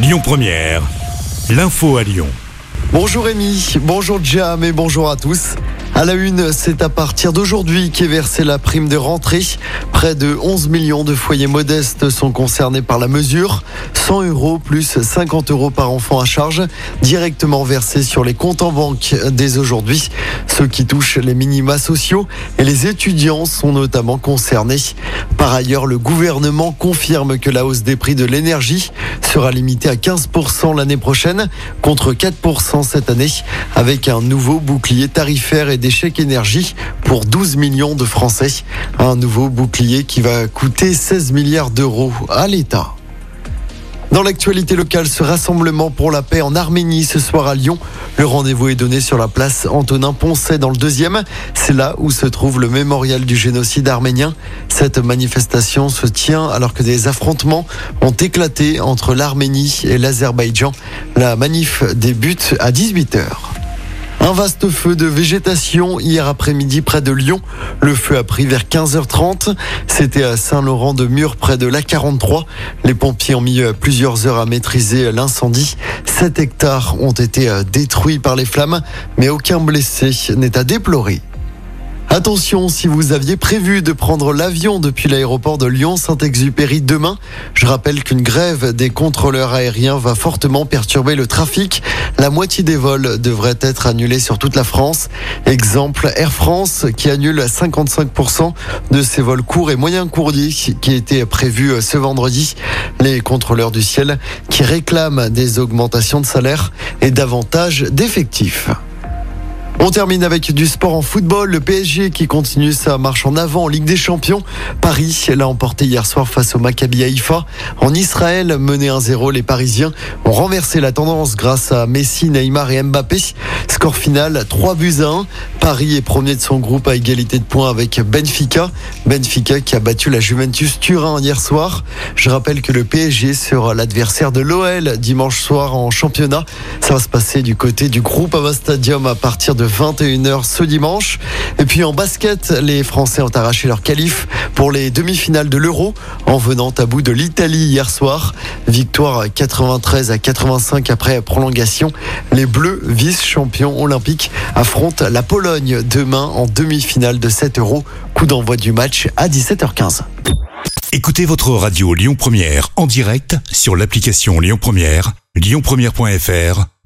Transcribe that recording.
Lyon Première, l'info à Lyon. Bonjour Rémi, bonjour Jam et bonjour à tous. À la une, c'est à partir d'aujourd'hui qu'est versée la prime de rentrée. Près de 11 millions de foyers modestes sont concernés par la mesure. 100 euros plus 50 euros par enfant à charge, directement versés sur les comptes en banque dès aujourd'hui. Ceux qui touchent les minima sociaux et les étudiants sont notamment concernés. Par ailleurs, le gouvernement confirme que la hausse des prix de l'énergie sera limitée à 15% l'année prochaine contre 4% cette année avec un nouveau bouclier tarifaire et des chèques énergie pour 12 millions de Français. Un nouveau bouclier qui va coûter 16 milliards d'euros à l'État. Dans l'actualité locale, ce rassemblement pour la paix en Arménie ce soir à Lyon. Le rendez-vous est donné sur la place Antonin Poncet dans le deuxième. C'est là où se trouve le mémorial du génocide arménien. Cette manifestation se tient alors que des affrontements ont éclaté entre l'Arménie et l'Azerbaïdjan. La manif débute à 18h. Un vaste feu de végétation hier après-midi près de Lyon. Le feu a pris vers 15h30. C'était à Saint-Laurent-de-Mur près de l'A43. Les pompiers ont mis plusieurs heures à maîtriser l'incendie. 7 hectares ont été détruits par les flammes, mais aucun blessé n'est à déplorer. Attention, si vous aviez prévu de prendre l'avion depuis l'aéroport de Lyon-Saint-Exupéry demain, je rappelle qu'une grève des contrôleurs aériens va fortement perturber le trafic. La moitié des vols devraient être annulés sur toute la France. Exemple, Air France qui annule 55% de ses vols courts et moyens courriers qui étaient prévus ce vendredi. Les contrôleurs du ciel qui réclament des augmentations de salaire et davantage d'effectifs. On termine avec du sport en football. Le PSG qui continue sa marche en avant en Ligue des Champions. Paris l'a emporté hier soir face au Maccabi Haïfa. En Israël, mené 1-0, les Parisiens ont renversé la tendance grâce à Messi, Neymar et Mbappé. Score final 3 buts à 1. Paris est premier de son groupe à égalité de points avec Benfica. Benfica qui a battu la Juventus Turin hier soir. Je rappelle que le PSG sera l'adversaire de l'OL dimanche soir en championnat. Ça va se passer du côté du groupe Ava Stadium à partir de 21h ce dimanche. Et puis en basket, les Français ont arraché leur qualif pour les demi-finales de l'Euro en venant à bout de l'Italie hier soir. Victoire 93 à 85 après prolongation. Les Bleus, vice-champions olympiques, affrontent la Pologne demain en demi-finale de 7 euros. Coup d'envoi du match à 17h15. Écoutez votre radio Lyon Première en direct sur l'application Lyon Première, lyonpremière.fr